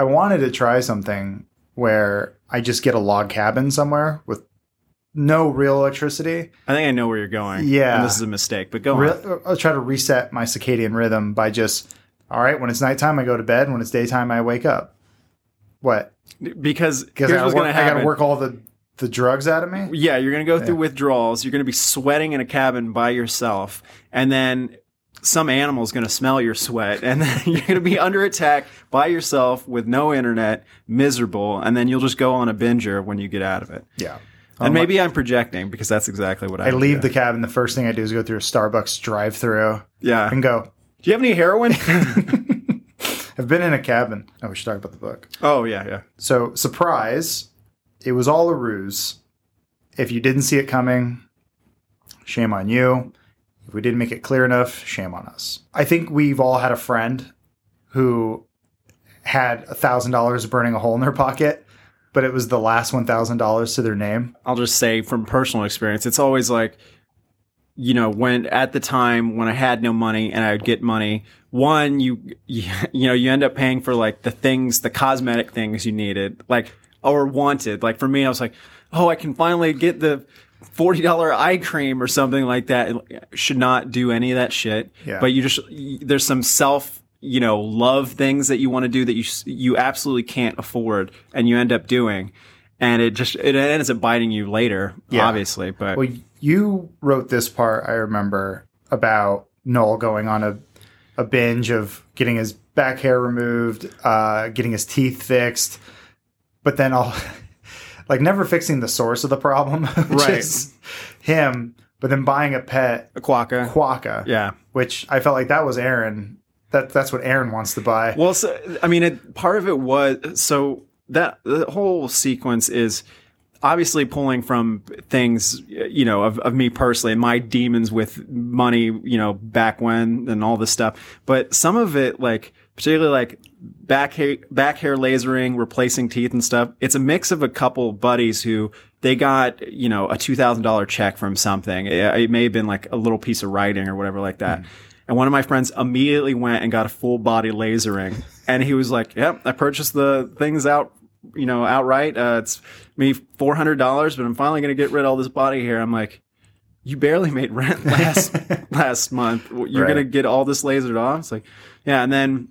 I wanted to try something where I just get a log cabin somewhere with no real electricity. I think I know where you're going. Yeah. And this is a mistake, but go Re- on. I'll try to reset my circadian rhythm by just, all right, when it's nighttime, I go to bed. When it's daytime, I wake up. What? Because here's I, what's going to happen. I got to work all the, the drugs out of me? Yeah, you're going to go through withdrawals. You're going to be sweating in a cabin by yourself. And then some animal is going to smell your sweat. And then you're going to be under attack by yourself with no internet, miserable. And then you'll just go on a binger when you get out of it. Yeah. And um, maybe I'm projecting because that's exactly what I, I leave do. the cabin. The first thing I do is go through a Starbucks drive through Yeah. and go, Do you have any heroin? I've been in a cabin. Oh, we should talk about the book. oh, yeah, yeah. So, surprise, it was all a ruse. If you didn't see it coming, shame on you. If we didn't make it clear enough, shame on us. I think we've all had a friend who had a thousand dollars burning a hole in their pocket, but it was the last one thousand dollars to their name. I'll just say from personal experience, it's always like, you know, when at the time when I had no money and I would get money, one, you, you, you know, you end up paying for like the things, the cosmetic things you needed, like, or wanted. Like for me, I was like, oh, I can finally get the $40 eye cream or something like that. Should not do any of that shit. Yeah. But you just, there's some self, you know, love things that you want to do that you, you absolutely can't afford and you end up doing. And it just, it ends up biting you later, Yeah. obviously. But Well, you wrote this part, I remember, about Noel going on a, a binge of getting his back hair removed, uh, getting his teeth fixed, but then all like never fixing the source of the problem, which Right. is him, but then buying a pet a Quokka. quokka, Yeah. which I felt like that was Aaron. That that's what Aaron wants to buy. Well, so, I mean, it, part of it was so that the whole sequence is obviously pulling from things, you know, of, of me personally and my demons with money, you know, back when and all this stuff. But some of it, like, particularly like back hair, back hair lasering, replacing teeth and stuff. It's a mix of a couple buddies who they got, you know, a $2,000 check from something. It, it may have been like a little piece of writing or whatever like that. And one of my friends immediately went and got a full body lasering. And he was like, yep, I purchased the things out, you know, outright. Uh, it's me $400, but I'm finally going to get rid of all this body hair. I'm like, you barely made rent last, last month. You're Right. going to get all this lasered off. It's like, yeah. And then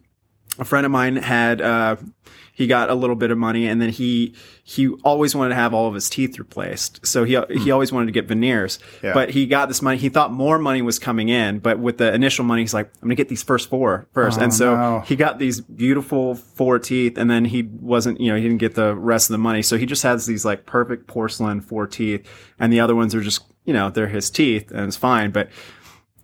a friend of mine had, uh, he got a little bit of money and then he, he always wanted to have all of his teeth replaced. So he, he always wanted to get veneers, Yeah. but he got this money. He thought more money was coming in, but with the initial money, he's like, I'm going to get these first four first. Oh, and so no. he got these beautiful four teeth and then he wasn't, you know, he didn't get the rest of the money. So he just has these like perfect porcelain four teeth and the other ones are just, you know, they're his teeth and it's fine. But,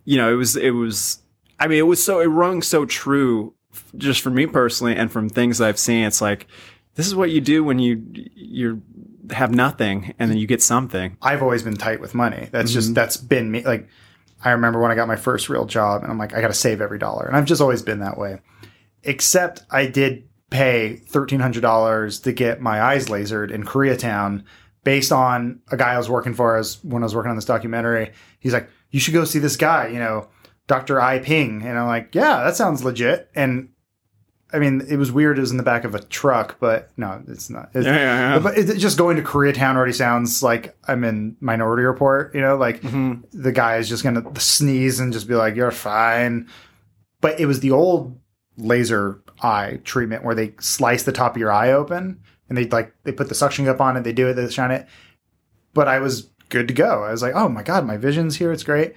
you know, it was, it was, I mean, it was so, it rung so true just for me personally and from things I've seen. It's like, this is what you do when you, you have nothing and then you get something. I've always been tight with money. That's just mm-hmm. that's been me. Like I remember when I got my first real job, and I'm like, I got to save every dollar, and I've just always been that way. Except I did pay thirteen hundred dollars to get my eyes lasered in Koreatown, based on a guy I was working for as when I was working on this documentary. He's like, you should go see this guy, you know, Doctor I Ping, and I'm like, yeah, that sounds legit, and. I mean, it was weird. It was in the back of a truck, but no, it's not. It's, Yeah, yeah, yeah. But it, just going to Koreatown already sounds like I'm in Minority Report. You know, like mm-hmm. the guy is just going to sneeze and just be like, "You're fine." But it was the old laser eye treatment where they slice the top of your eye open and they like they put the suction cup on it. They do it. They shine it. But I was good to go. I was like, "Oh my god, my vision's here. It's great."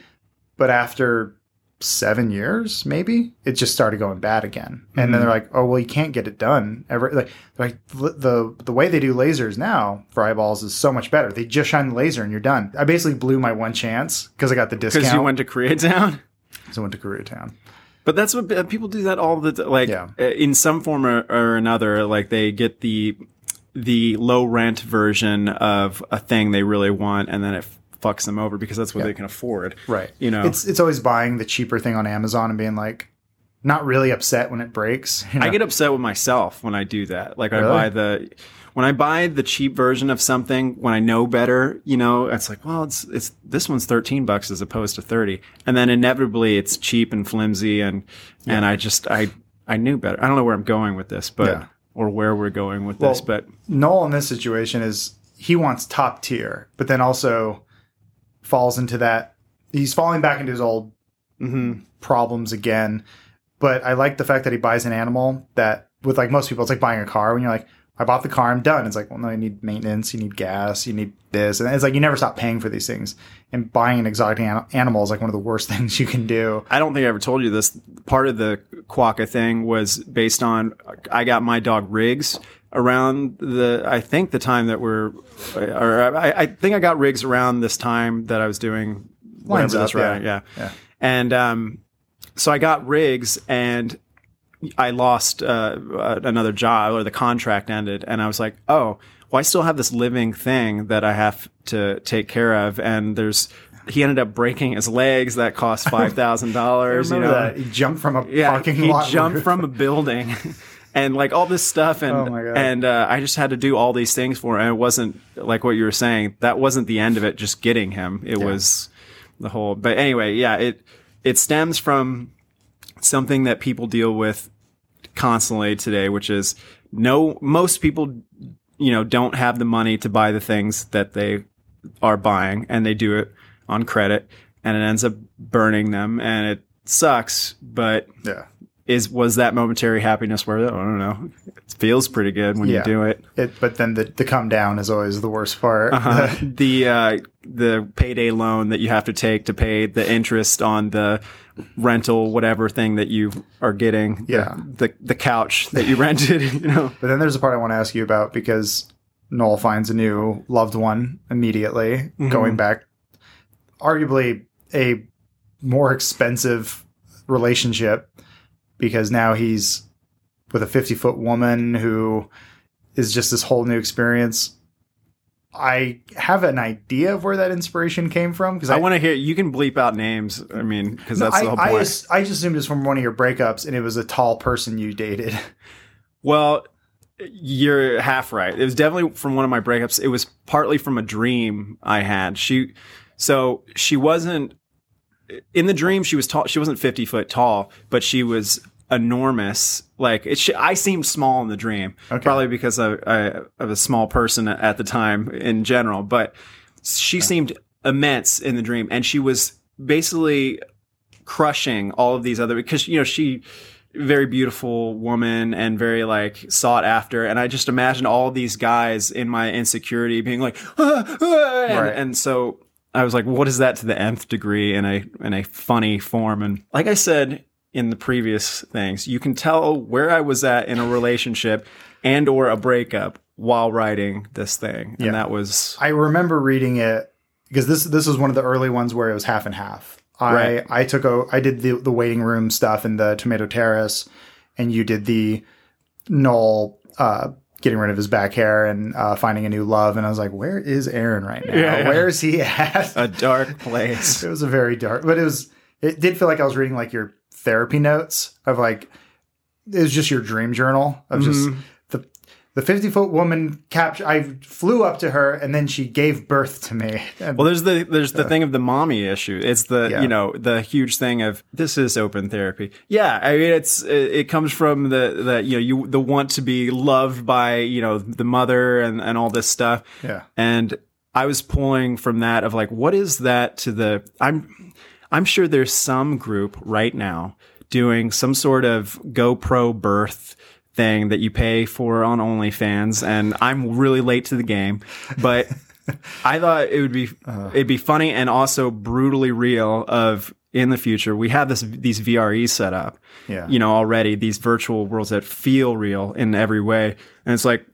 But after seven years, maybe it just started going bad again. And then they're like, "Oh well, you can't get it done ever." Like, like the the way they do lasers now for eyeballs is so much better. They just shine the laser and you're done. I basically blew my one chance because I got the discount. Because you went to Koreatown. so I went to Koreatown. But that's what uh, people do that all the t- like Yeah. uh, in some form or, or another. Like they get the the low rent version of a thing they really want, and then it fucks them over because that's what they can afford. Right. You know, It's it's always buying the cheaper thing on Amazon and being like not really upset when it breaks. you I get upset with myself when I do that. Like I buy the when I buy the cheap version of something when I know better, you know, it's like, well, it's it's this one's 13 bucks as opposed to 30. And then inevitably it's cheap and flimsy and and I just I I knew better. I don't know where I'm going with this, but Yeah. or where we're going with this, but Noel in this situation is he wants top tier, but then also falls into that he's falling back into his old mhm. problems again. But I like the fact that he buys an animal that with like most people, it's like buying a car when you're like, I bought the car, I'm done. It's like, well, no, you need maintenance, you need gas, you need this. And it's like you never stop paying for these things. And buying an exotic an- animal is like one of the worst things you can do. I don't think I ever told you this. Part of the Quokka thing was based on I got my dog Riggs around the I think the time that we're or I, I think I got Riggs around this time that I was doing Lines whatever up, this writing, yeah. yeah. Yeah. And um, so I got Riggs and I lost uh, another job or the contract ended, and I was like, oh, well, I still have this living thing that I have to take care of, and there's. He ended up breaking his legs. That cost five thousand dollars. you know? that. He jumped from a yeah, parking he lot. jumped roof. from a building and like all this stuff and Oh and uh, I just had to do all these things for him. And it wasn't like what you were saying. That wasn't the end of it. Just getting him. It was the whole. But anyway, yeah. It it stems from something that people deal with constantly today, which is no. Most people, you know, don't have the money to buy the things that they are buying, and they do it on credit, and it ends up burning them, and it sucks. But Yeah. Is was that momentary happiness worth it? I don't know. It feels pretty good when Yeah. you do it. It, but then the, the come down is always the worst part. Uh, the uh, the payday loan that you have to take to pay the interest on the rental whatever thing that you are getting. the- Yeah. The the couch that you rented. You know. But then there's a part I want to ask you about because Noel finds a new loved one immediately, Mm-hmm. going back, arguably a more expensive relationship because now he's with a 50 foot woman who is just this whole new experience. I have an idea of where that inspiration came from because I want to hear. You can bleep out names. I mean, because that's I, the whole I, point. I just assumed it was from one of your breakups and it was a tall person you dated. Well, you're half right. It was definitely from one of my breakups. It was partly from a dream I had. She, so she wasn't in the dream. She was tall. She wasn't 50 foot tall, but she was enormous. Like it, she, I seemed small in the dream, Okay. probably because I, I, of a small person at the time in general, but she seemed immense in the dream and she was basically crushing all of these other because you know she very beautiful woman and very like sought after and i just imagine all these guys in my insecurity being like "Ah, ah," and, Right. and so i was like what is that to the nth degree in a in a funny form and like i said in the previous things you can tell where i was at in a relationship and or a breakup while writing this thing and Yeah. that was I remember reading it because this this was one of the early ones where it was half and half. I Right. I took a I did the the waiting room stuff in the Tomato Terrace, and you did the null uh, getting rid of his back hair and uh, finding a new love. And I was like, where is Aaron right now? Yeah. Where is he at? a dark place it was a very dark, but it was it did feel like I was reading like your therapy notes of like it was just your dream journal of just Mm-hmm. the the 50 foot woman capture I flew up to her and then she gave birth to me. Well, there's the there's the uh, thing of the mommy issue. It's the Yeah. you know the huge thing of this is open therapy. Yeah, I mean it's it, it comes from the the you know you the want to be loved by you know the mother and and all this stuff. Yeah. and I was pulling from that of like what is that to the I'm I'm sure there's some group right now doing some sort of GoPro birth thing that you pay for on OnlyFans, and I'm really late to the game, but I thought it would be it'd be funny and also brutally real. Of in the future, we have this these VREs set up, Yeah. you know, already these virtual worlds that feel real in every way, and it's like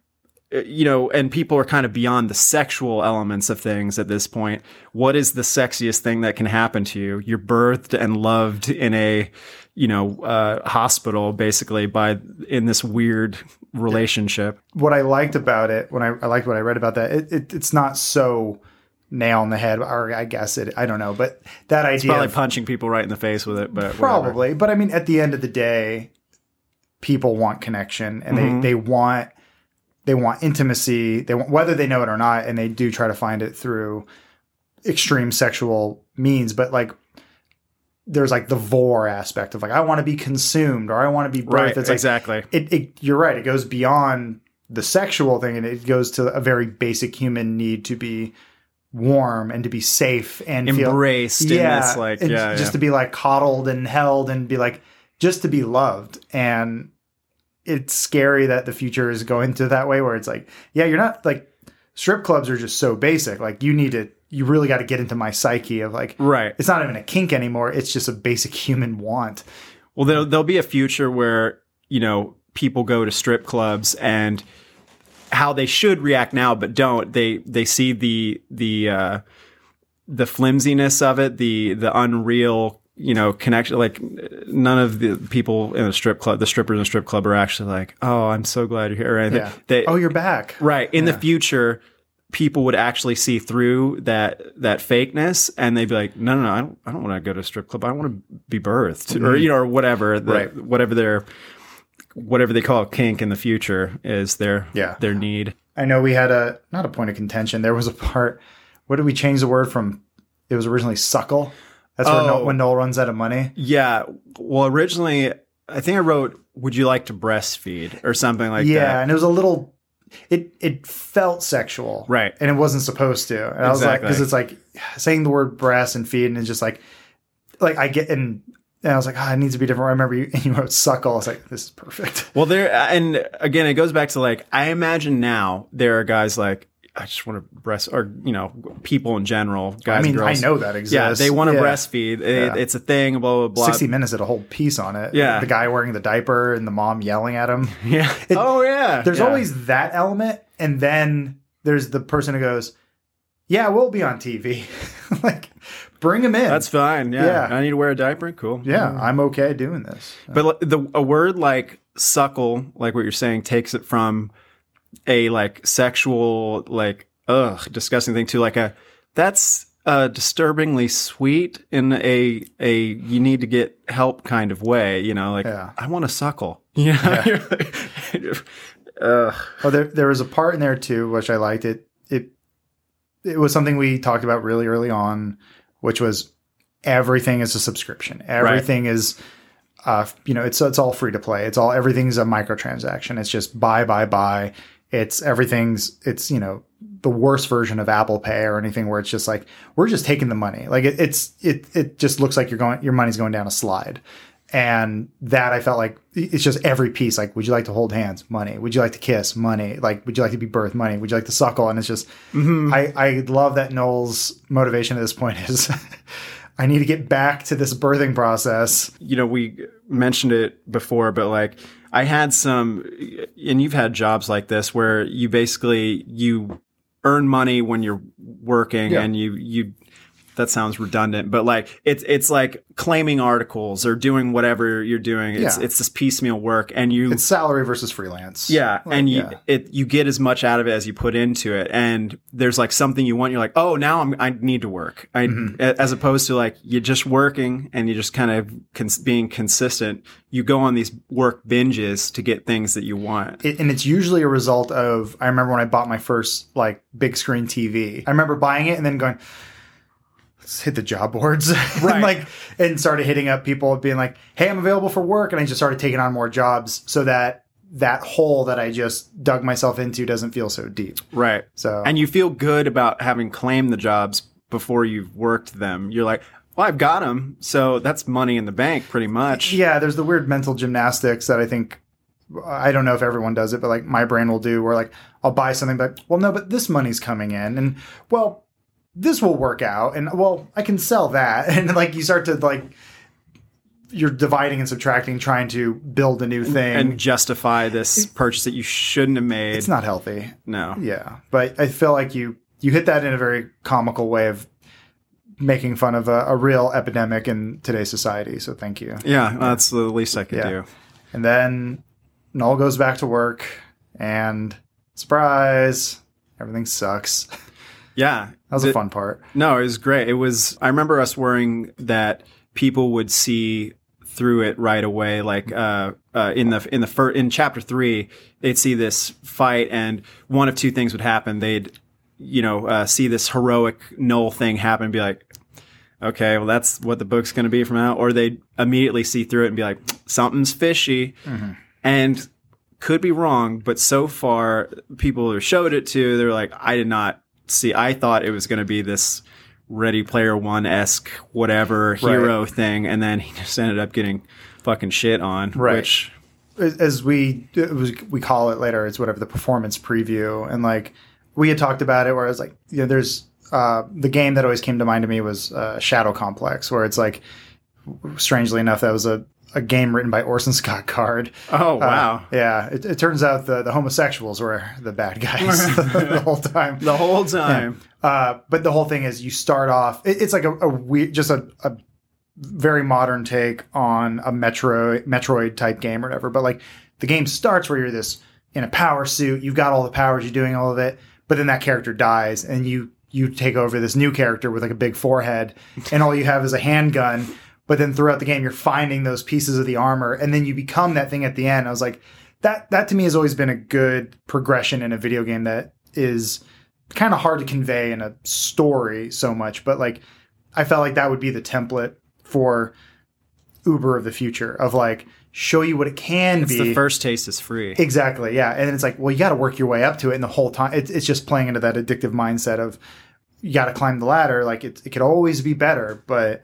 uh, you know, and people are kind of beyond the sexual elements of things at this point. What is the sexiest thing that can happen to you? You're birthed and loved in a, you know, uh, hospital basically by in this weird relationship. what I liked about it when I, I liked what I read about that, it, it, it's not so nail on the head, or I guess it, I don't know, but that idea Probably of- punching people right in the face with it, but whatever. Probably, but I mean, at the end of the day, people want connection, and Mm-hmm. they they want they want intimacy. They want whether they know it or not, and they do try to find it through extreme sexual means. But like, there's like the vor aspect of like I want to be consumed or I want to be birthed. Right, It's like exactly. it, it you're right. It goes beyond the sexual thing and it goes to a very basic human need to be warm and to be safe and feel Embraced in this, like, and yeah, just yeah. to be like coddled and held and be like just to be loved and it's scary that the future is going to that way where it's like yeah you're not like strip clubs are just so basic like you need to you really got to get into my psyche of like Right. it's not even a kink anymore it's just a basic human want Well, there'll, there'll be a future where, you know, people go to strip clubs and how they should react now, but don't. They, they see the, the, uh, the flimsiness of it, the, the unreal, you know, connection. Like none of the people in a strip club, the strippers in a strip club are actually like, oh, I'm so glad you're here. Yeah they, oh you're back Right. In the future, people would actually see through that that fakeness and they'd be like, no, no, no, I don't, I don't want to go to a strip club. I want to be birthed or, mm-hmm. you know, or whatever, the, Right. whatever their, whatever they call kink in the future is their, Yeah. their need. I know we had a not a point of contention. There was a part. What did we change the word from? It was originally suckle. That's where Oh. Noel, when Noel runs out of money. Yeah. Well, originally, I think I wrote, would you like to breastfeed or something like yeah, that? Yeah, and it was a little. It it felt sexual, Right. And it wasn't supposed to. And I was like, because it's like saying the word breast and feed, and it's just like, like I get and. And I was like, ah, it needs to be different. I remember you, and you wrote suckle. I was like, this is perfect. Well, there, and again, it goes back to like, I imagine now there are guys like, I just want to breast, or, you know, people in general, guys I mean, I know that exists. Yeah, they want to Yeah. breastfeed. It, Yeah. It's a thing, blah, blah, blah. 60 minutes had a whole piece on it. Yeah. The guy wearing the diaper and the mom yelling at him. Yeah. It- oh, yeah. There's Yeah. always that element, and then there's the person who goes, "Yeah, we'll be on TV." like, bring him in. That's fine. Yeah. I need to wear a diaper. Cool. yeah, mm. I'm okay doing this. But the a word like suckle, like what you're saying, takes it from a like sexual, like ugh, disgusting thing to like a that's uh, disturbingly sweet in a a you need to get help kind of way. You know, like Yeah. I want to suckle. Yeah. ugh. Oh, there there was a part in there too, which I liked. It it it was something we talked about really early on, which was everything is a subscription. Everything is. Uh, you know, it's it's all free to play. It's all everything's a microtransaction. It's just buy, buy, buy. It's everything's. It's you know the worst version of Apple Pay or anything where it's just like we're just taking the money. Like it, it's it it just looks like you're going your money's going down a slide. And that I felt like it's just every piece. Like, would you like to hold hands? Money. Would you like to kiss? Money. Like, would you like to be birthed? Money. Would you like to suckle? And it's just, mm-hmm. I, I love that Noel's motivation at this point is, I need to get back to this birthing process. you know, we mentioned it before, but like I had some, and you've had jobs like this where you basically you earn money when you're working, Yeah. and you you. That sounds redundant, but like it's it's like claiming articles or doing whatever you're doing. It's Yeah. it's this piecemeal work, and you It's salary versus freelance. yeah, Like, and you yeah. it you get as much out of it as you put into it, and there's like something you want. You're like, oh, now I'm I need to work. I Mm-hmm. as opposed to like you're just working and you're just kind of cons- being consistent. You go on these work binges to get things that you want. It, and it's usually a result of I remember when I bought my first like big screen TV. I remember buying it and then going, hit the job boards, Right. and like and started hitting up people being like, hey, I'm available for work, and I just started taking on more jobs so that that hole that I just dug myself into doesn't feel so deep. Right. So And you feel good about having claimed the jobs before you've worked them. You're like, well, I've got them, so that's money in the bank, pretty much. yeah, there's the weird mental gymnastics that I think I don't know if everyone does it, but like my brain will do where like I'll buy something, but well, no, but this money's coming in, and well, this will work out, and well, I can sell that, and like you start to like you're dividing and subtracting, trying to build a new thing. And justify this purchase that you shouldn't have made. it's not healthy. no. Yeah, but I feel like you you hit that in a very comical way of making fun of a, a real epidemic in today's society. So thank you. Yeah, that's the least I could Yeah. do. And then Noel goes back to work, and surprise, everything sucks. That Yeah. was a fun part. No, it was great. It was, I remember us worrying that people would see through it right away. Like, uh, uh, in the, in the first, in chapter three, they'd see this fight and one of two things would happen. They'd, you know, uh, see this heroic Noel thing happen and be like, okay, well, that's what the book's going to be from now. Or they'd immediately see through it and be like, something's fishy. And could be wrong, but so far, people who showed it to, they're like, I did not see, I thought it was going to be this Ready Player One esque, whatever hero thing. And then he just ended up getting fucking shit on, Right. which, as we was, we call it later, it's whatever the performance preview, and like we had talked about it, where I was like, you know, there's uh, the game that always came to mind to me was uh, Shadow Complex, where it's like, strangely enough, that was a, a game written by Orson Scott Card. oh, Uh, wow. yeah, it, it turns out the the homosexuals were the bad guys the whole time. the whole time. Uh, but the whole thing is, you start off. It, it's like a, a weird, just a, a very modern take on a Metro Metroid type game or whatever. But like the game starts where you're this in a power suit, you've got all the powers, you're doing all of it, but then that character dies, and you you take over this new character with like a big forehead, and all you have is a handgun. But then throughout the game, you're finding those pieces of the armor, and then you become that thing at the end. I was like, that that to me has always been a good progression in a video game that is kind of hard to convey in a story so much, but like I felt like that would be the template for Uber of the future of like show you what it can It's be. the first taste is free. exactly, yeah. And then it's like, well, you got to work your way up to it, and the whole time it's, it's just playing into that addictive mindset of you got to climb the ladder. Like it, it could always be better, but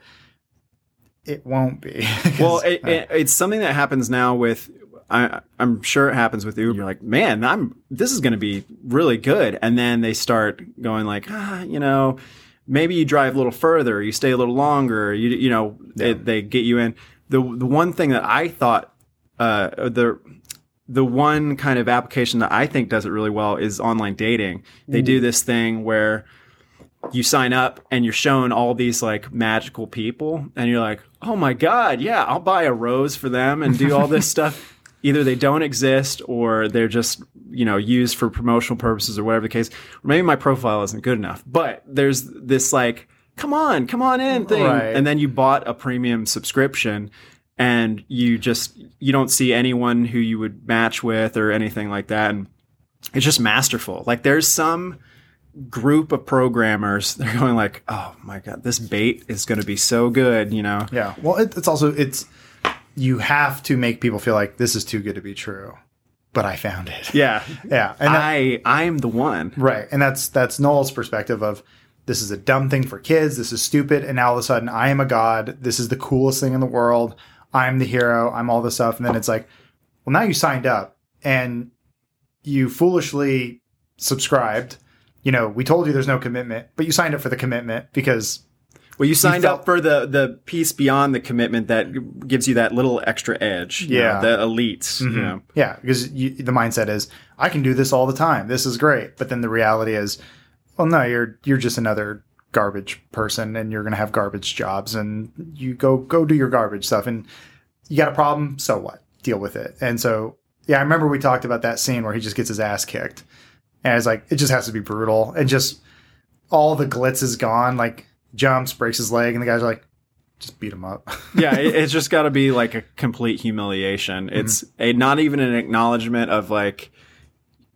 it won't be. well, it, uh, it, it's something that happens now with. I, I'm sure it happens with Uber. You're like, man, I'm this is going to be really good, and then they start going like, ah, you know, maybe you drive a little further, you stay a little longer, you you know, they, they get you in. The the one thing that I thought, uh, the the one kind of application that I think does it really well is online dating. They do this thing where you sign up and you're shown all these like magical people and you're like, "Oh my god, yeah, I'll buy a rose for them and do all this stuff." Either they don't exist or they're just, you know, used for promotional purposes or whatever the case. Or maybe my profile isn't good enough. But there's this like, "Come on, come on in" thing. Right. And then you bought a premium subscription and you just you don't see anyone who you would match with or anything like that and it's just masterful like there's some group of programmers they're going like oh my god this bait is going to be so good you know Yeah. Well, it, it's also it's you have to make people feel like this is too good to be true, but I found it. yeah Yeah. And that, i i'm the one right. And that's that's Noel's perspective of this is a dumb thing for kids. This is stupid. And now all of a sudden, I am a god. This is the coolest thing in the world. I'm the hero. I'm all this stuff. And then it's like, well, now you signed up and you foolishly subscribed. You know, we told you there's no commitment, but you signed up for the commitment because well you signed felt- up for the the piece beyond the commitment that gives you that little extra edge you Yeah. know, the elites you mm-hmm. know Yeah, because you, the mindset is I can do this all the time. This is great. But then the reality is, well, no, you're you're just another garbage person, and you're going to have garbage jobs, and you go go do your garbage stuff, and you got a problem. So what? Deal with it. And so, yeah, I remember we talked about that scene where he just gets his ass kicked, and it's like it just has to be brutal, and just all the glitz is gone. Like jumps, breaks his leg, and the guys are like, just beat him up. yeah, it, it's just got to be like a complete humiliation. Mm-hmm. It's a not even an acknowledgement of like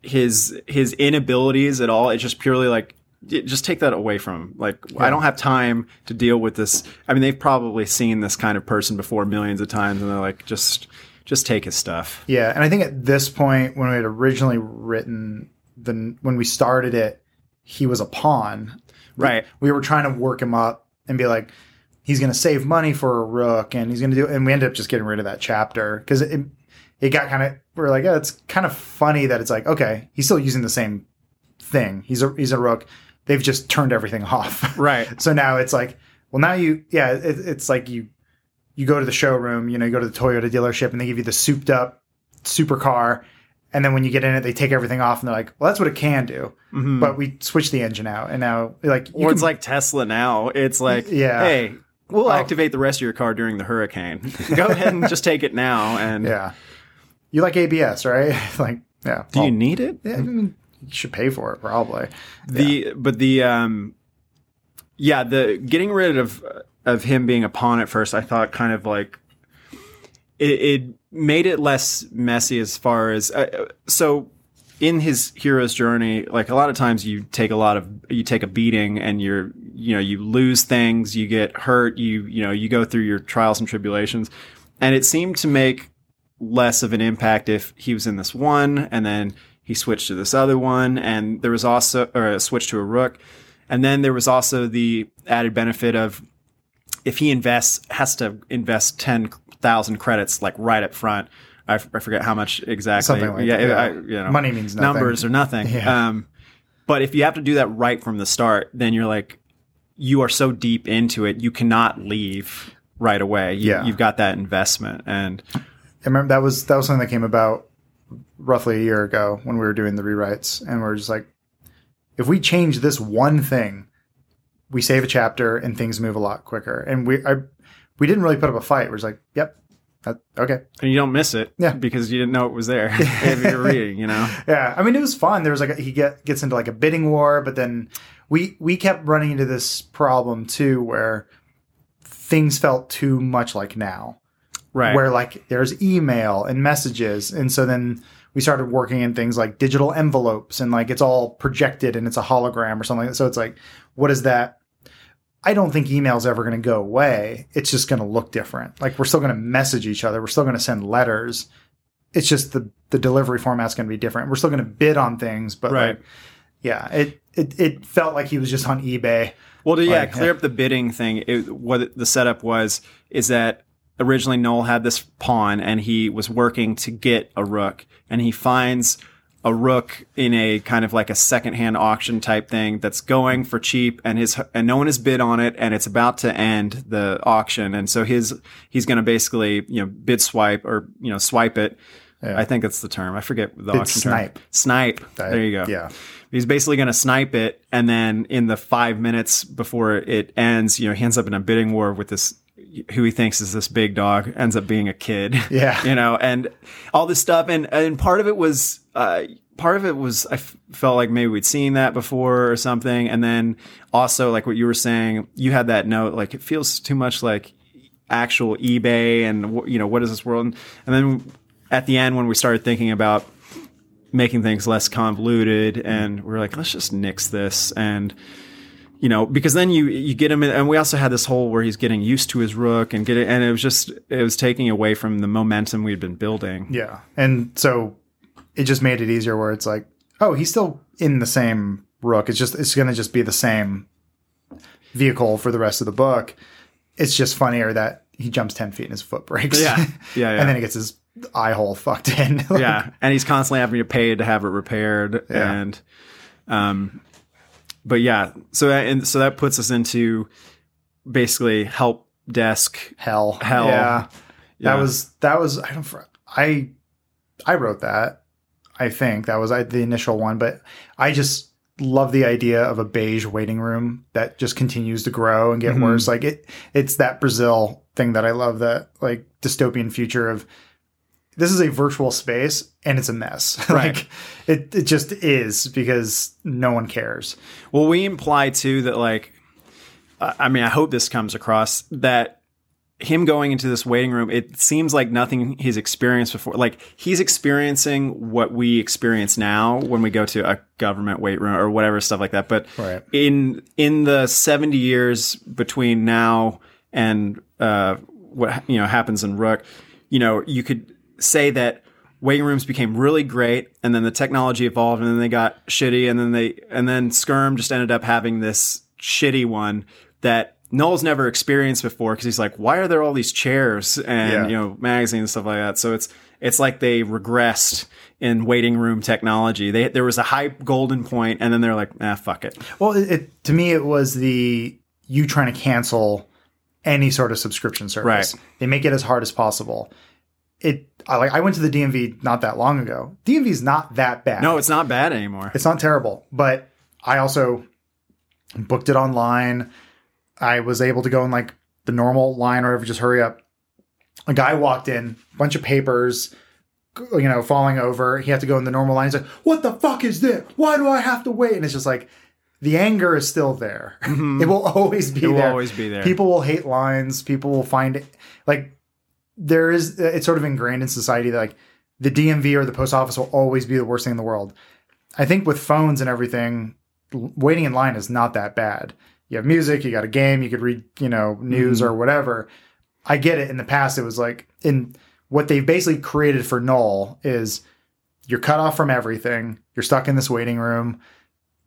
his his inabilities at all. It's just purely like just take that away from him. Like I don't have time to deal with this. I mean, they've probably seen this kind of person before millions of times, and they're like, just just take his stuff. Yeah, and I think at this point, when we had originally written the when we started it, he was a pawn. Right. We were trying to work him up and be like, he's going to save money for a rook, and he's going to do. And we ended up just getting rid of that chapter because it it got kind of we are like, oh, it's kind of funny that it's like, okay, he's still using the same thing. He's a he's a rook. They've just turned everything off. Right. So now it's like, well, now you, yeah, it, it's like you, you go to the showroom, you know, you go to the Toyota dealership and they give you the souped up supercar. And then when you get in it, they take everything off and they're like, well, that's what it can do. But we switch the engine out and now like, you Or it's like Tesla now. It's like, Yeah. hey, we'll activate the rest of your car during the hurricane. Go ahead and just take it now. And yeah, you like ABS, right? like, yeah. do Well, you need it? yeah, I mean, you should pay for it probably. the but the um yeah the getting rid of of him being a pawn at first i thought kind of like it, it made it less messy as far as uh, so in his hero's journey, like a lot of times you take a lot of you take a beating and you're you know you lose things, you get hurt, you you know you go through your trials and tribulations, and it seemed to make less of an impact if he was in this one and then he switched to this other one, and there was also or a switch to a rook, and then there was also the added benefit of if he invests has to invest ten thousand credits like right up front. I, f- I forget how much exactly. Something like yeah, that, yeah. I, you know, Money means nothing. numbers or nothing. Yeah. Um, but if you have to do that right from the start, then you're like, you are so deep into it, you cannot leave right away. You, Yeah. you've got that investment, and I remember that was that was something that came about roughly a year ago when we were doing the rewrites, and we are just like, if we change this one thing, we save a chapter and things move a lot quicker. And we I we didn't really put up a fight. We're just like, yep, that, okay, and you don't miss it, Yeah. because you didn't know it was there if you're reading, you know. yeah. I mean, it was fun. There was like a, he get gets into like a bidding war, but then we we kept running into this problem too, where things felt too much like now. Right. where like there's email and messages and so then we started working in things like digital envelopes and like it's all projected and it's a hologram or something so it's like what is that i don't think email's ever going to go away. It's just going to look different. Like we're still going to message each other. We're still going to send letters. It's just the the delivery format's going to be different. We're still going to bid on things but Right. like yeah it, it it felt like he was just on ebay. Well, to yeah, clear up the bidding thing. It, what the setup was is that originally Noel had this pawn and he was working to get a rook, and he finds a rook in a kind of like a secondhand auction type thing that's going for cheap, and his and no one has bid on it, and it's about to end the auction, and so his he's going to basically you know bid swipe or you know swipe it. I think that's the term. I forget the auction snipe. term. Snipe. there you go. yeah He's basically going to snipe it, and then in the five minutes before it ends, you know, he ends up in a bidding war with this who he thinks is this big dog ends up being a kid. Yeah. you know, and all this stuff, and and part of it was. Uh, Part of it was I f- felt like maybe we'd seen that before or something, and then also like what you were saying, you had that note like it feels too much like actual eBay and you know what is this world, and then at the end when we started thinking about making things less convoluted and we're like let's just nix this and you know because then you you get him in, and we also had this whole where he's getting used to his rook and get it and it was just it was taking away from the momentum we'd been building Yeah. And so it just made it easier where it's like, oh, he's still in the same rook. It's just it's gonna just be the same vehicle for the rest of the book. It's just funnier that he jumps ten feet and his foot breaks. Yeah. Yeah, yeah. and then he gets his eye hole fucked in. Like, yeah and he's constantly having to pay to have it repaired Yeah. and um but yeah so that and so that puts us into basically help desk Hell. Hell. Yeah. Yeah. That was that was I don't I I wrote that. I think that was I, the initial one, but I just love the idea of a beige waiting room that just continues to grow and get Mhm. worse. Like it, it's that Brazil thing that I love. That like dystopian future of this is a virtual space and it's a mess. Right. like it, it just is because no one cares. Well, we imply too that like, I mean, I hope this comes across that him going into this waiting room, it seems like nothing he's experienced before. Like he's experiencing what we experience now when we go to a government wait room or whatever stuff like that. But Right. in in the seventy years between now and uh, what you know happens in Rook, you know, you could say that waiting rooms became really great and then the technology evolved and then they got shitty and then they and then skirm just ended up having this shitty one that Noel's never experienced before because he's like, why are there all these chairs and Yeah. you know magazines and stuff like that? So it's it's like they regressed in waiting room technology. They there was a high golden point and then they're like, ah, fuck it. Well, it, it to me it was the you trying to cancel any sort of subscription service. Right. They make it as hard as possible. It I like I went to the DMV not that long ago. DMV is not that bad. No, it's not bad anymore. it's not terrible, but I also booked it online. I was able to go in like the normal line or whatever, just hurry up. A guy walked in, bunch of papers, you know, falling over. He had to go in the normal line. He's like, "What the fuck is this? Why do I have to wait?" And it's just like the anger is still there. It will always be Mm-hmm. It will always be there. People will hate lines. People will find it like there is. Uh, it's sort of ingrained in society that like the DMV or the post office will always be the worst thing in the world. I think with phones and everything, waiting in line is not that bad. You have music, you got a game, you could read, you know, news mm-hmm. or whatever. I get it. In the past, it was like in what they've basically created for Null is you're cut off from everything. You're stuck in this waiting room.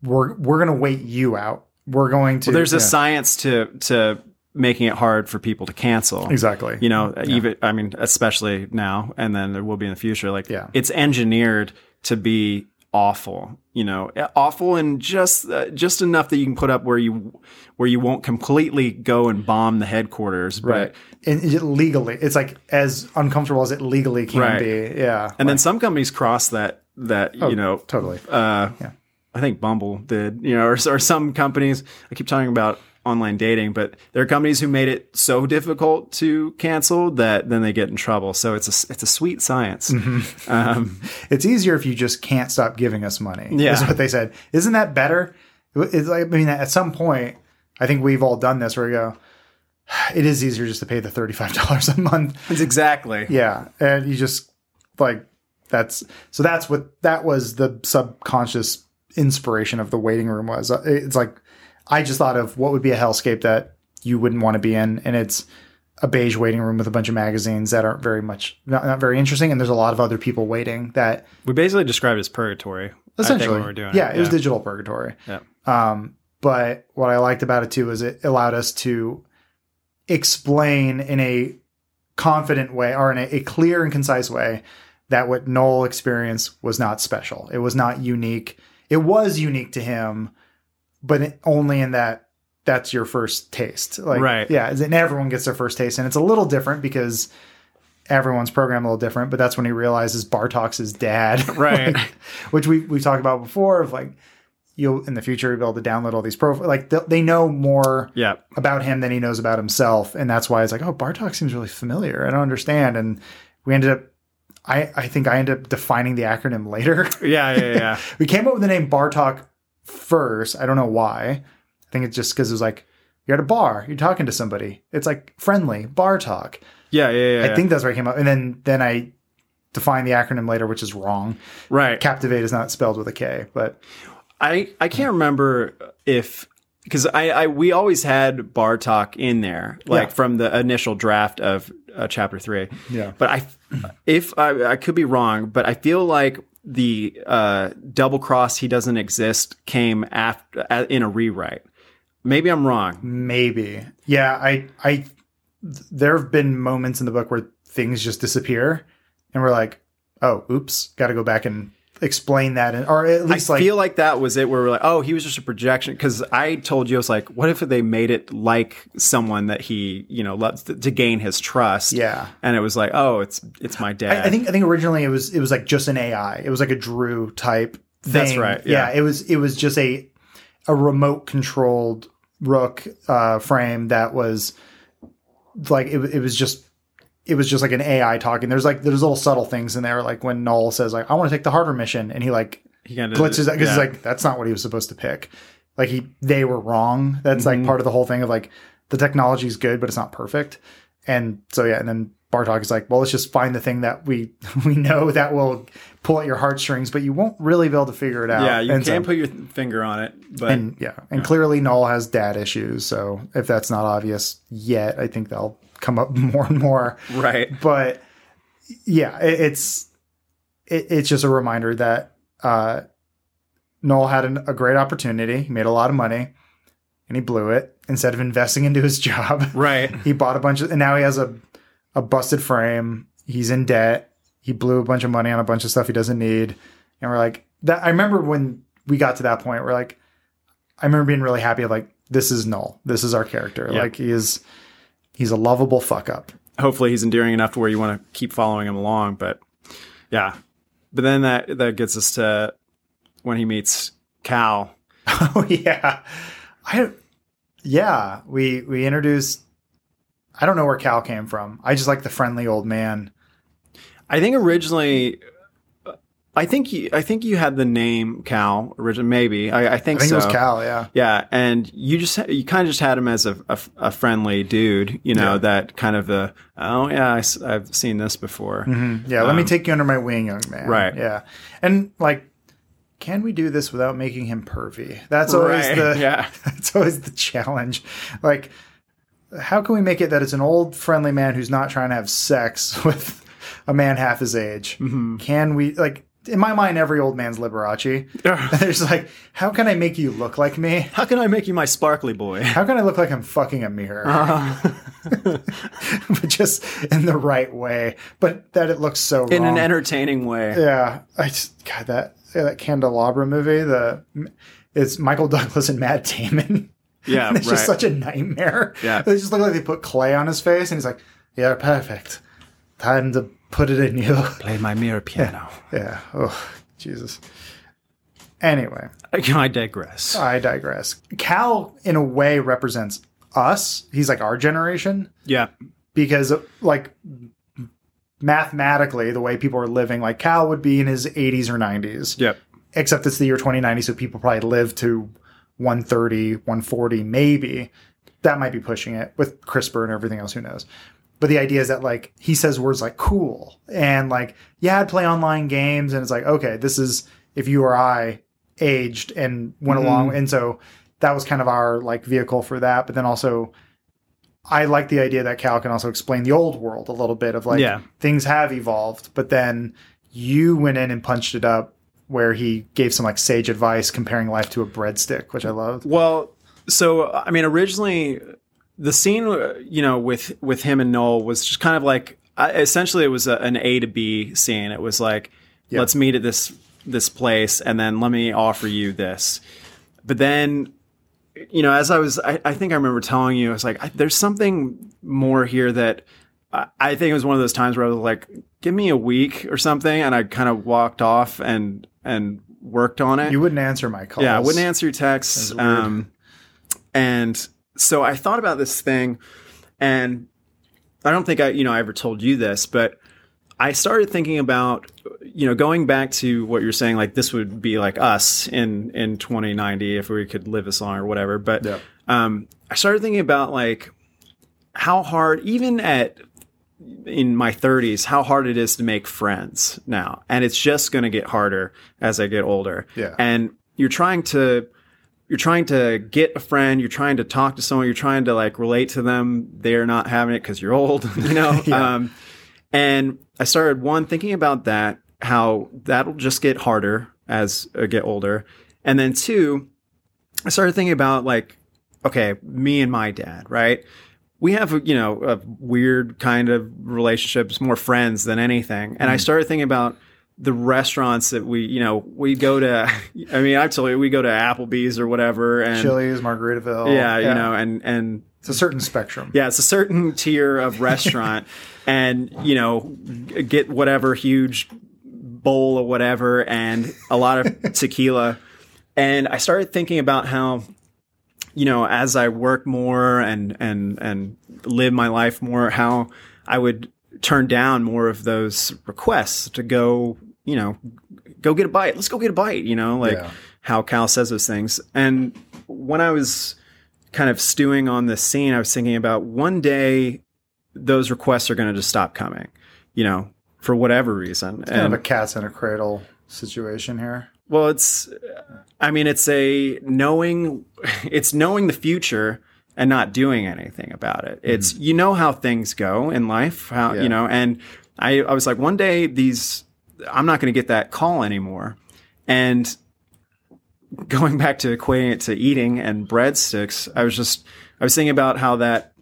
We're we're gonna wait you out. We're going to. There's a yeah, science to to making it hard for people to cancel. exactly. You know, even I mean, especially now, and then there will be in the future. Like, Yeah. it's engineered to be awful. You know, awful and just uh, just enough that you can put up where you where you won't completely go and bomb the headquarters, but right. And it legally, it's like as uncomfortable as it legally can Right. be. Yeah. And then some companies cross that that you know totally. uh, Yeah. I think Bumble did, you know, or, or some companies. I keep talking about online dating, but there are companies who made it so difficult to cancel that then they get in trouble. So it's a it's a sweet science. Mm-hmm. Um, It's easier if you just can't stop giving us money. Yeah. Is what they said. Isn't that better? It's like, I mean, at some point, I think we've all done this where we go, it is easier just to pay the $35 a month. it's exactly. Yeah. And you just like, that's, so that's what, that was the subconscious inspiration of the waiting room was. It's like, I just thought of what would be a hellscape that you wouldn't want to be in. And it's, a beige waiting room with a bunch of magazines that aren't very much not, not very interesting and there's a lot of other people waiting that We basically described as purgatory. Essentially we're doing yeah it. it was digital purgatory Yeah. um but what i liked about it too is it allowed us to explain in a confident way or in a, a clear and concise way that what noel experienced was not special it was not unique it was unique to him but it- only in that that's your first taste like Right. yeah and everyone gets their first taste and it's a little different because everyone's program a little different but that's when he realizes bartok's his dad Right. Like, which we we've talked about before of like you'll in the future you'll be able to download all these profiles like they, they know more Yeah. about him than he knows about himself and that's why it's like oh bartok seems really familiar i don't understand and we ended up i i think i ended up defining the acronym later Yeah. Yeah. Yeah. we came up with the name bartok first i don't know why i think it's just because it was like you're at a bar you're talking to somebody it's like friendly bar talk yeah. Yeah. Yeah. i think that's where i came up and then then i defined the acronym later which is wrong right. captivate is not spelled with a k but I I can't remember if because I, I we always had bar talk in there like Yeah. from the initial draft of uh, chapter three. Yeah. But I if I, I could be wrong, but I feel like the uh, double cross he doesn't exist came after uh, in a rewrite. Maybe I'm wrong. Maybe. Yeah, I I there have been moments in the book where things just disappear and we're like, "Oh, oops, got to go back and explain that and or at I least like feel like that was it. Where we're like, oh, he was just a projection. Because I told you, I was like, what if they made it like someone that he, you know, loves to, to gain his trust? Yeah. And it was like, oh, it's it's my dad. I, I think I think originally it was it was like just an AI. It was like a Drew type thing. That's right, yeah. it was it was just a a remote controlled rook uh frame that was like it, it was just it was just like an AI talking. There's like there's little subtle things in there, like when Null says like I want to take the harder mission, and he like he kind of blitzes because like that's not what he was supposed to pick. Like he they were wrong. That's like mm-hmm. part of the whole thing of like the technology is good, but it's not perfect. And so yeah, and then Bartok is like, well, let's just find the thing that we we know that will pull at your heartstrings, but you won't really be able to figure it out. yeah, you and can't so- put your finger on it, but and yeah, and clearly Null has dad issues. So if that's not obvious yet, I think they'll come up more and more right, but yeah, it, it's it, it's just a reminder that uh, Noel had an, a great opportunity. He made a lot of money, and he blew it. Instead of investing into his job, right, he bought a bunch of, and now he has a a busted frame. He's in debt. He blew a bunch of money on a bunch of stuff he doesn't need, and we're like that. I remember when we got to that point. We're like, I remember being really happy. Of like, this is Null. This is our character. Yeah. Like he is. He's a lovable fuck up. hopefully he's endearing enough to where you want to keep following him along. But yeah, but then that that gets us to when he meets Cal. Oh yeah, I yeah we we introduced. I don't know where Cal came from. I just like the friendly old man. I think originally, I think you, I think you had the name Cal originally. Maybe I, I think I think so. it was Cal. Yeah. Yeah, and you just you kind of just had him as a, a, a friendly dude, you know, Yeah. that kind of a oh yeah, I, have seen this before. Yeah, let me take you under my wing, young man. Um, Right. Yeah. And like, can we do this without making him pervy? That's always Right, the yeah. That's always the challenge. Like, how can we make it that it's an old friendly man who's not trying to have sex with a man half his age? Mm-hmm. Can we like? In my mind, every old man's Liberace. There's like, how can I make you look like me? How can I make you my sparkly boy? How can I look like I'm fucking a mirror? Uh-huh. but just in the right way, but that it looks so In wrong. an entertaining way. Yeah, I just God that yeah, that Candelabra movie. The it's Michael Douglas and Matt Damon. Yeah, it's just such a nightmare. Yeah. they just look like they put clay on his face, and he's like, "Yeah, perfect. Time to put it in you." Play my mirror piano. yeah. Oh, Jesus. Anyway, I digress. I digress. Cal, in a way, represents us. He's like our generation yeah, because like mathematically the way people are living like cal would be in his 80s or 90s yep, except it's the year 2090 so people probably live to 130 140 maybe that might be pushing it with crispr and everything else who knows but the idea is that like he says words like cool and like yeah i'd play online games. And it's like okay this is if you or i aged and went mm-hmm. along. And so that was kind of our like vehicle for that. But then also I like the idea that Cal can also explain the old world a little bit of like Yeah. things have evolved, but then you went in and punched it up where he gave some like sage advice comparing life to a breadstick, which I loved. Well, so I mean, originally the scene, uh, you know, with with him and Noel was just kind of like essentially it was a, an A to B scene. It was like Yeah. let's meet at this this place, and then let me offer you this. But then, you know, as I was, I, I think I remember telling you, I was like, I, there's something more here that. I I think it was one of those times where I was like, "Give me a week or something," and I kind of walked off and and worked on it. You wouldn't answer my calls. Yeah, I wouldn't answer your texts. Um, and so I thought about this thing, and I don't think I, you know, I ever told you this, but I started thinking about, you know, going back to what you're saying, like this would be like us in in 2090 if we could live this long or whatever. But Yeah. um, I started thinking about like how hard, even at in my 30s, how hard it is to make friends now, and it's just going to get harder as I get older. Yeah. and you're trying to you're trying to get a friend, you're trying to talk to someone, you're trying to like relate to them. They're not having it because you're old, you know. Yeah. um, and I started one thinking about that, how that'll just get harder as I get older, and then two, I started thinking about like, okay, me and my dad, right? We have you know a weird kind of relationship, it's more friends than anything, and I started thinking about the restaurants that we, you know, we go to. I mean, I've told you we go to Applebee's or whatever, and Chili's, Margaritaville. yeah, you know, and and it's a certain spectrum. yeah, it's a certain tier of restaurant, and you know, get whatever huge bowl or whatever, and a lot of tequila. And I started thinking about how, you know, as I work more and and and live my life more, how I would turn down more of those requests to go, you know, go get a bite. Let's go get a bite. You know, like Yeah. how Cal says those things. And when I was kind of stewing on this scene, I was thinking about one day those requests are going to just stop coming, you know, for whatever reason. Kind and of a cats in a cradle situation here. well, it's, I mean, it's a knowing, it's knowing the future and not doing anything about it. It's, mm-hmm. you know, how things go in life, how, Yeah. you know, and I, I was like, one day these, I'm not going to get that call anymore. And going back to equating it to eating and breadsticks, I was just, I was thinking about how that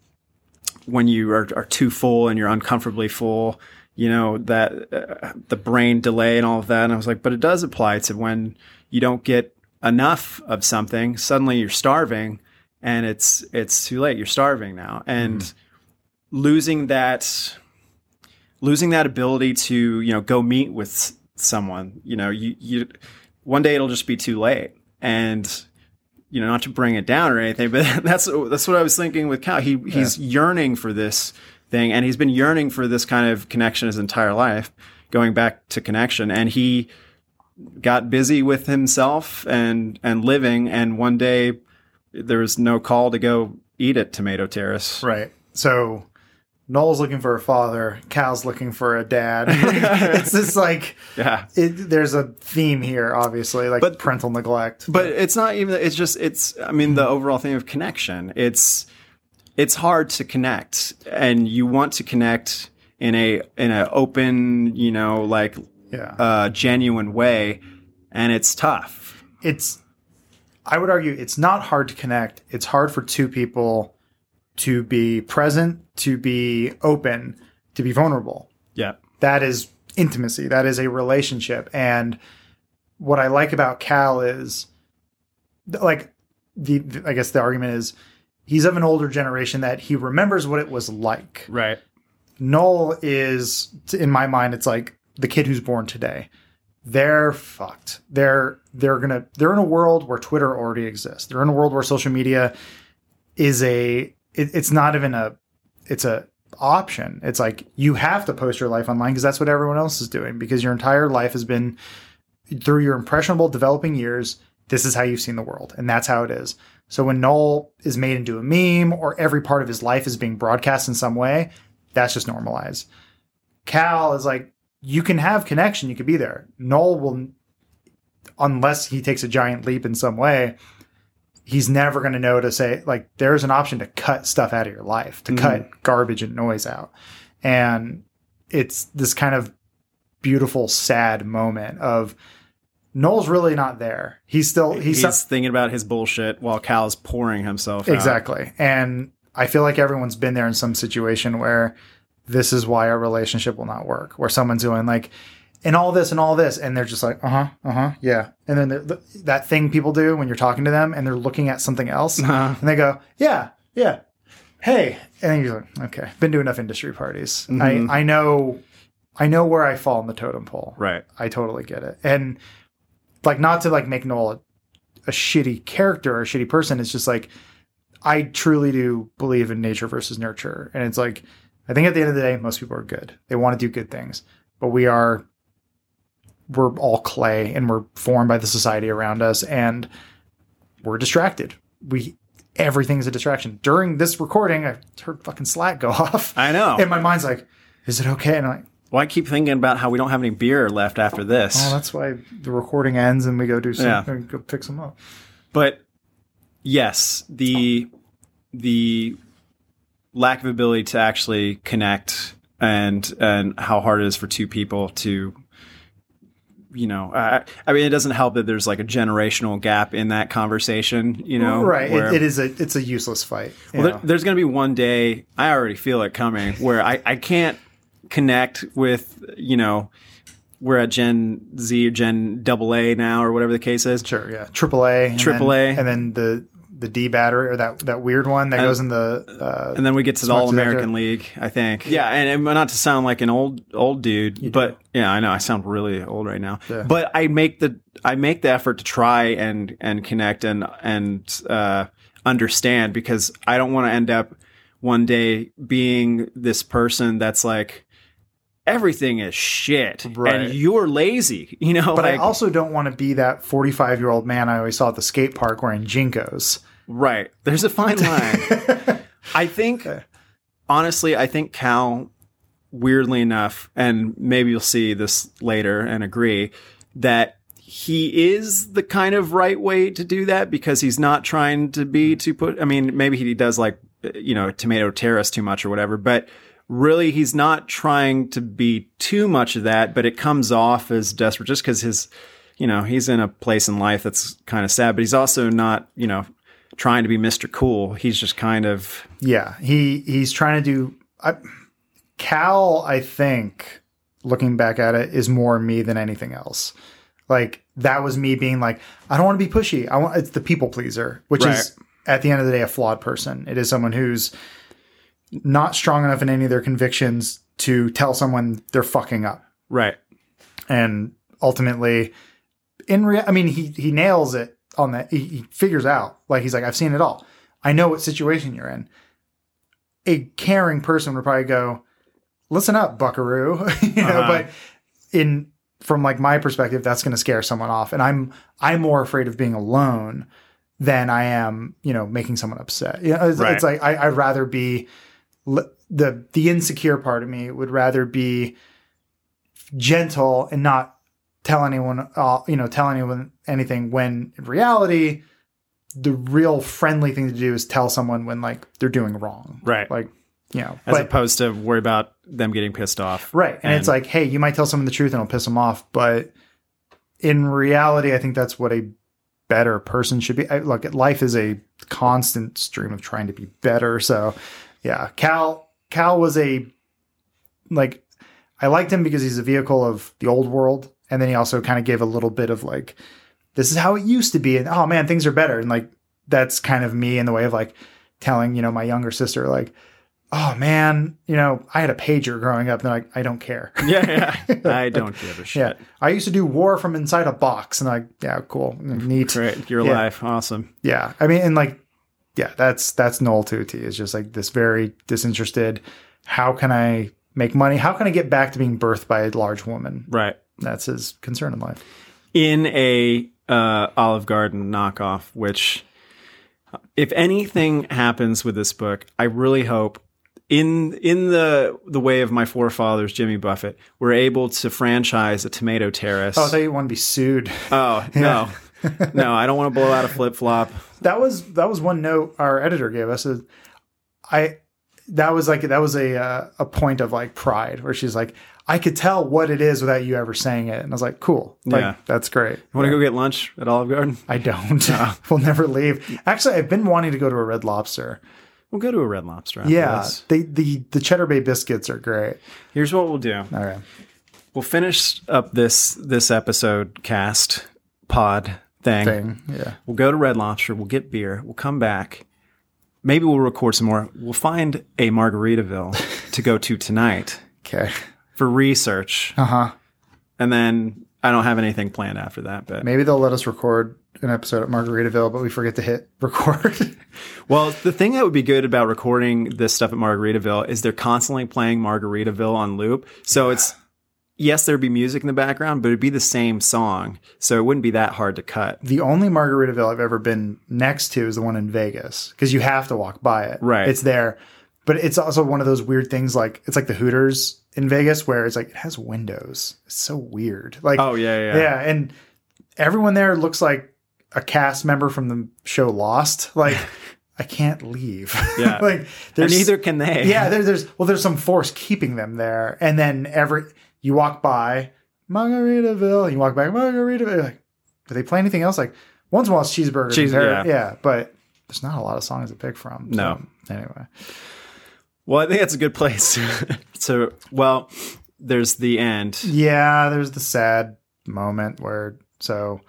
when you are, are too full and you're uncomfortably full, you know, that uh, the brain delay and all of that. And I was like, but it does apply to when you don't get enough of something, suddenly you're starving and it's, it's too late. You're starving now. And losing that, losing that ability to, you know, go meet with someone, you know, you, you, one day it'll just be too late. And, you know, not to bring it down or anything, but that's that's what I was thinking with Cal. He he's yearning for this thing, and he's been yearning for this kind of connection his entire life, going back to connection. And he got busy with himself and and living, and one day there was no call to go eat at Tomato Terrace. Right. So Noel's looking for a father. Cal's looking for a dad. it's just like Yeah. it, there's a theme here, obviously, like But- parental neglect. but it's not even it's just it's i mean the overall theme of connection it's it's hard to connect and you want to connect in a in an open you know like yeah, uh genuine way and it's tough it's. I would argue it's not hard to connect. It's hard for two people to be present, to be open, to be vulnerable. yeah that is intimacy. That is a relationship. And what I like about Cal is like the, the- I guess the argument is he's of an older generation that he remembers what it was like. right Noel is in my mind it's like the kid who's born today. They're fucked. They're they're going to they're in a world where Twitter already exists. They're in a world where social media is a it, it's not even a it's a option. It's like you have to post your life online because that's what everyone else is doing because your entire life has been through your impressionable developing years. This is how you've seen the world, and that's how it is. So when Noel is made into a meme or every part of his life is being broadcast in some way, that's just normalized. Cal is like, you can have connection, you could be there. Noel will, unless he takes a giant leap in some way, he's never going to know to say, like, there's an option to cut stuff out of your life, to mm-hmm. cut garbage and noise out. And it's this kind of beautiful, sad moment of Noel's really not there. He's still, he's, he's, thinking about his bullshit while cal's pouring himself out. Exactly. And I feel like everyone's been there in some situation where this is why our relationship will not work, where someone's going like, and all this and all this, and they're just like, uh huh, uh huh, yeah. And then they're- that thing people do when you're talking to them and they're looking at something else, Uh-huh. and they go, yeah, yeah, hey, and then you're like, okay, been to enough industry parties. Mhm. I I know, I know where I fall in the totem pole. right I totally get it. And like not to like make Noel a, a shitty character or a shitty person. It's just like I truly do believe in nature versus nurture. And it's like I think at the end of the day, most people are good. They want to do good things. But we are we're all clay and we're formed by the society around us and we're distracted. We everything's a distraction. During this recording, I heard fucking Slack go off. i know And my mind's like, is it okay? And I'm like, well i keep thinking about how we don't have any beer left after this Oh, that's why the recording ends and we go do something, Yeah. and go pick some up. but yes the the lack of ability to actually connect and and how hard it is for two people to you know I, I mean it doesn't help that there's like a generational gap in that conversation you know right. where- It, it is a it's a useless fight. well, there, there's going to be one day I already feel it coming where I, I can't connect with you know we're at Gen Z or Gen Double A now or whatever the case is. sure, yeah. Triple A, Triple A. and then the the D battery or that that weird one that goes in the. Uh, and then we get to the Smart All American League, I think. Yeah, and, and not to sound like an old old dude, but yeah, I know I sound really old right now. Yeah. But I make the I make the effort to try and and connect and and uh, understand because I don't want to end up one day being this person that's like everything is shit Right. and you're lazy, you know. but I also don't want to be that forty five year old man I always saw at the skate park wearing JNCOs. Right. There's a fine line. I think, honestly, I think Cal, weirdly enough, and maybe you'll see this later and agree, that he is the kind of right way to do that because he's not trying to be mm-hmm. too put. I mean, maybe he does like, you know, tomato terrace too much or whatever, but really he's not trying to be too much of that, but it comes off as desperate just because his, you know, he's in a place in life that's kind of sad, but he's also not, you know, trying to be Mr. Cool. He's just kind of Yeah, he he's trying to do. I, Cal, I think, looking back at it, is more me than anything else. Like that was me being like, I don't want to be pushy. I want it's the people pleaser, which is at the end of the day a flawed person. It is someone who's not strong enough in any of their convictions to tell someone they're fucking up. right. and ultimately in real, i mean he he nails it on that he, he figures out like he's like i've seen it all i know what situation you're in a caring person would probably go listen up buckaroo you know Uh-huh. but in from like my perspective, that's going to scare someone off, and I'm I'm more afraid of being alone than I am, you know, making someone upset. You know, it's, Right. it's like I, I'd rather be the the insecure part of me would rather be gentle and not tell anyone, uh, you know, tell anyone anything. When in reality, the real friendly thing to do is tell someone when like they're doing wrong, Right. Like, you know, As but- opposed to worry about them getting pissed off. Right. And, it's like, hey, you might tell someone the truth and it'll piss them off. But in reality, I think that's what a better person should be. I, look, life is a constant stream of trying to be better. So, yeah, Cal, Cal was a, like, I liked him because he's a vehicle of the old world. And then he also kind of gave a little bit of like, this is how it used to be. And oh man, things are better. And like, that's kind of me in the way of like telling, you know, my younger sister, like, oh man, you know, I had a pager growing up and like, I don't care. Yeah, yeah. I don't give a shit. Yeah. I used to do war from inside a box and like, yeah, cool. Neat. Great. Your Yeah. life. Awesome. Yeah. I mean, and like, yeah, that's, that's Noel Tutti It's just like this very disinterested. How can I make money? How can I get back to being birthed by a large woman? Right. That's his concern in life. in a uh, Olive Garden knockoff, which, if anything happens with this book, I really hope in in the the way of my forefathers, Jimmy Buffett, we're able to franchise a tomato terrace. Oh, I thought you want to be sued. Oh, no. no, I don't want to blow out a flip flop. That was that was one note our editor gave us. Is I that was like that was a uh, a point of like pride where she's like, I could tell what it is without you ever saying it, and I was like, cool, like Yeah. that's great. Want to go get lunch at Olive Garden? I don't. we'll never leave. Actually, I've been wanting to go to a Red Lobster. We'll go to a Red Lobster. Yeah, this. they the the Cheddar Bay biscuits are great. Here's what we'll do. All right. We'll finish up this this episode cast pod thing. Thing. Yeah. We'll go to Red Lobster. We'll get beer. We'll come back. Maybe we'll record some more. We'll find a Margaritaville to go to tonight Okay. for research, Uh huh. and then I don't have anything planned after that. But Maybe they'll let us record an episode at Margaritaville, but we forget to hit record. well, the thing that would be good about recording this stuff at Margaritaville is they're constantly playing Margaritaville on loop. So it's yes, there'd be music in the background, but it'd be the same song, so it wouldn't be that hard to cut. the only Margaritaville I've ever been next to is the one in Vegas because you have to walk by it. Right. It's there. But it's also one of those weird things like it's like the Hooters in Vegas where it's like it has windows. It's so weird. Like Oh yeah, yeah. yeah, and everyone there looks like a cast member from the show Lost. Like I can't leave. Yeah. like And there's neither can they. yeah, there, there's well, there's some force keeping them there, and then every you walk by Margaritaville, and you walk back Margaritaville. you're Like, do they play anything else? Like once in a while, it's cheeseburgers. Cheese- yeah. yeah, yeah, but there's not a lot of songs to pick from. so, No. anyway, Well, I think that's a good place. so, well, there's the end. yeah, there's the sad moment where so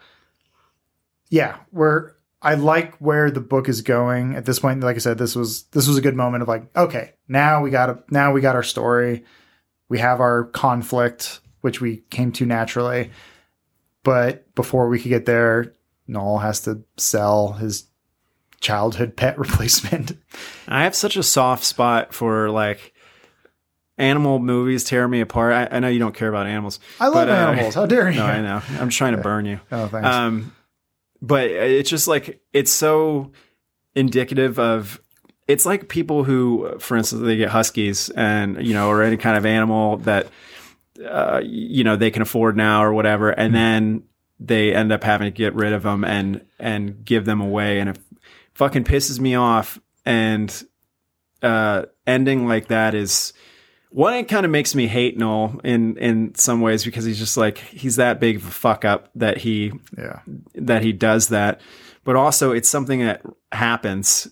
yeah, where I like where the book is going at this point. Like I said, this was this was a good moment of like, okay, now we got a, now we got our story. We have our conflict, which we came to naturally. But before we could get there, Noel has to sell his childhood pet replacement. I have such a soft spot for like animal movies tear me apart. I, I know you don't care about animals. I love but, uh, animals. How dare you? No, I know. I'm just trying to burn you. Oh, thanks. Um, but it's just like it's so indicative of. It's like people who, for instance, they get huskies and you know, or any kind of animal that uh, you know they can afford now or whatever, and then they end up having to get rid of them and and give them away, and it fucking pisses me off. And uh, ending like that is one. It kind of makes me hate Noel in in some ways because he's just like he's that big of a fuck up that he yeah. that he does that. But also, it's something that happens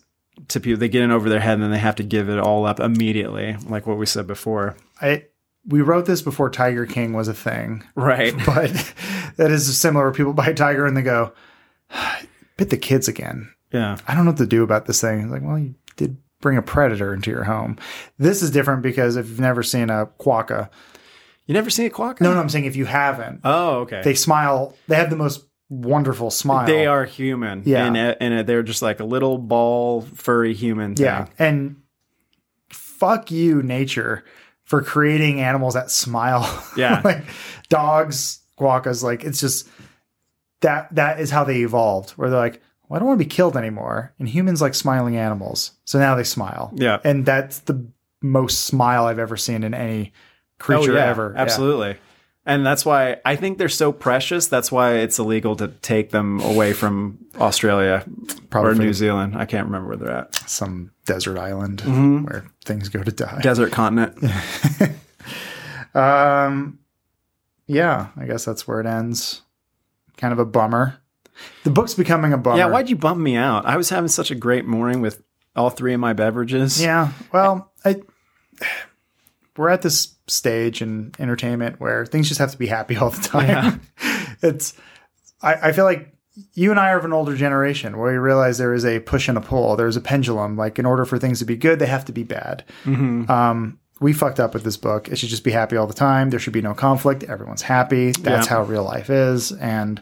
to people. They get in over their head and then they have to give it all up immediately, like what we said before. I we wrote this before Tiger King was a thing. Right. but that is similar. People buy Tiger and they go, bit the kids again. Yeah. I don't know what to do about this thing. It's like, well, you did bring a predator into your home. This is different because if you've never seen a quokka, You never seen a quokka? no, no, I'm saying if you haven't, Oh, okay. they smile. They have the most wonderful smile. They are human. Yeah. And, uh, and they're just like a little ball, furry human. Thing. Yeah, and fuck you, nature, for creating animals that smile. Yeah. like dogs quokkas. Like it's just that that is how they evolved. Where they're like, well, I don't want to be killed anymore, and humans like smiling animals, so now they smile. Yeah. and that's the most smile I've ever seen in any creature Oh, yeah, ever. Yeah. And that's why I think they're so precious. That's why it's illegal to take them away from Australia Probably or New Zealand. I can't remember where they're at. Some desert island Mm-hmm. where things go to die. Desert continent. Um, yeah, I guess that's where it ends. Kind of a bummer. The book's becoming a bummer. Yeah, why'd you bump me out? I was having such a great morning with all three of my beverages. Yeah. Well, I we're at this stage in entertainment where things just have to be happy all the time. it's I, I feel like you and I are of an older generation where we realize there is a push and a pull. There's a pendulum. Like in order for things to be good, they have to be bad. Um, we fucked up with this book. It should just be happy all the time. There should be no conflict. Everyone's happy. That's Yeah. how real life is, and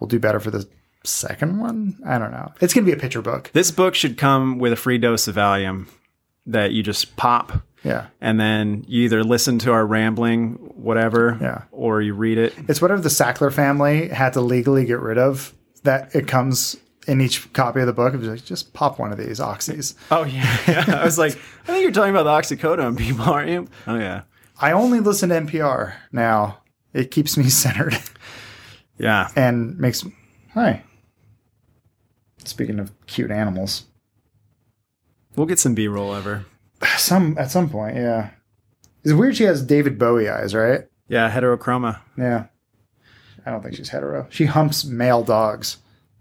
we'll do better for the second one. I don't know. It's gonna be a picture book. This book should come with a free dose of Valium that you just pop Yeah. and then you either listen to our rambling, whatever, Yeah. or you read it. It's whatever the Sackler family had to legally get rid of. That it comes in each copy of the book. It was like, just pop one of these oxys. Oh yeah. yeah. I was like, I think you're talking about the oxycodone people, aren't you? Oh yeah. I only listen to NPR now. It keeps me centered Yeah. and makes. Hi. Speaking of cute animals, We'll get some B roll ever. Some at some point, yeah. It's weird. She has David Bowie eyes, right? Yeah, heterochroma. Yeah. I don't think she's hetero. She humps male dogs.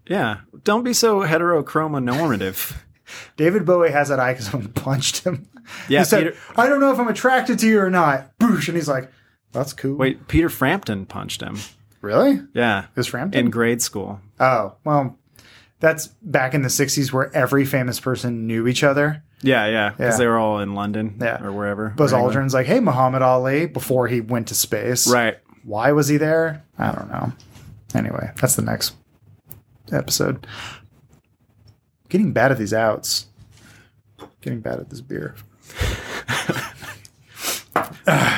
Yeah. Don't be so heterochroma normative. David Bowie has that eye because someone punched him. Yeah, he said, Peter- "I don't know if I'm attracted to you or not." Boosh, and he's like, "That's cool." Wait, Peter Frampton punched him. really? Yeah. Is Frampton? In grade school. oh, well, that's back in the '60s where every famous person knew each other. Yeah, yeah. Because Yeah. they were all in London Yeah. or wherever. Buzz or Aldrin's like, "Hey, Muhammad Ali," before he went to space. Right. Why was he there? I don't know. Anyway, that's the next episode. Getting bad at these outs. Getting bad at this beer.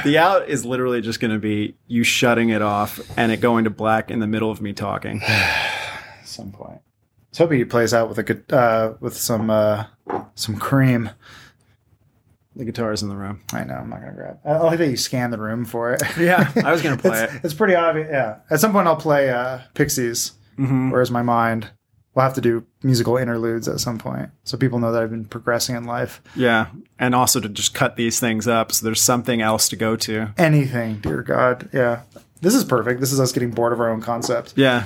The out is literally just going to be you shutting it off and it going to black in the middle of me talking. At some point. Was hoping he plays out with a good uh, with some uh, some cream. The guitar is in the room. I know I'm not gonna grab. I like that you scan the room for it. Yeah, I was going to play it's, it. it's pretty obvious. Yeah, at some point I'll play uh, Pixies. Mm-hmm. Where's my mind? We'll have to do musical interludes at some point, so people know that I've been progressing in life. Yeah. And also to just cut these things up so there's something else to go to. Anything, dear God. Yeah, this is perfect. This is us getting bored of our own concept. Yeah.